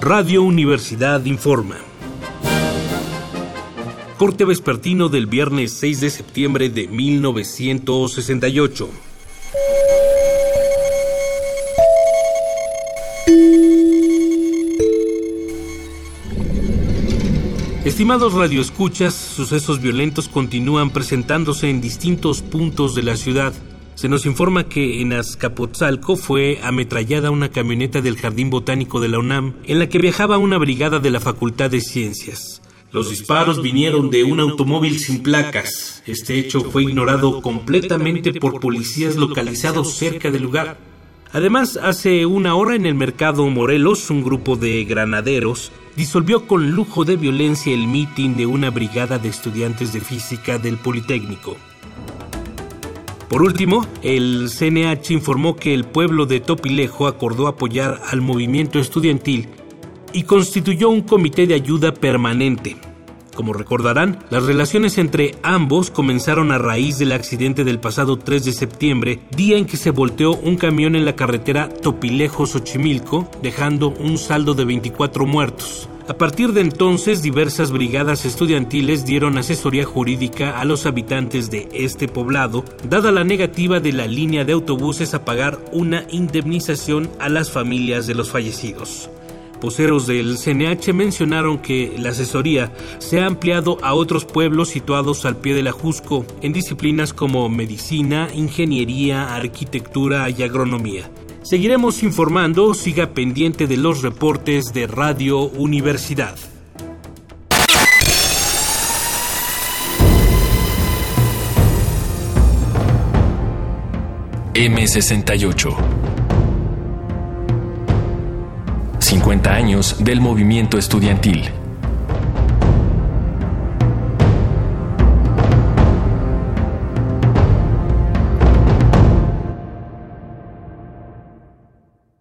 Radio Universidad informa. Corte vespertino del viernes 6 de septiembre de 1968. Estimados radioescuchas, sucesos violentos continúan presentándose en distintos puntos de la ciudad. Se nos informa que en Azcapotzalco fue ametrallada una camioneta del Jardín Botánico de la UNAM en la que viajaba una brigada de la Facultad de Ciencias. Los disparos vinieron de un automóvil sin placas. Este hecho fue ignorado completamente por policías localizados cerca del lugar. Además, hace una hora en el mercado Morelos, un grupo de granaderos disolvió con lujo de violencia el mitin de una brigada de estudiantes de física del Politécnico. Por último, el CNH informó que el pueblo de Topilejo acordó apoyar al movimiento estudiantil y constituyó un comité de ayuda permanente. Como recordarán, las relaciones entre ambos comenzaron a raíz del accidente del pasado 3 de septiembre, día en que se volteó un camión en la carretera Topilejo-Xochimilco, dejando un saldo de 24 muertos. A partir de entonces, diversas brigadas estudiantiles dieron asesoría jurídica a los habitantes de este poblado, dada la negativa de la línea de autobuses a pagar una indemnización a las familias de los fallecidos. Poseros del CNH mencionaron que la asesoría se ha ampliado a otros pueblos situados al pie de la Jusco en disciplinas como medicina, ingeniería, arquitectura y agronomía. Seguiremos informando, siga pendiente de los reportes de Radio Universidad. M68 50 años del movimiento estudiantil.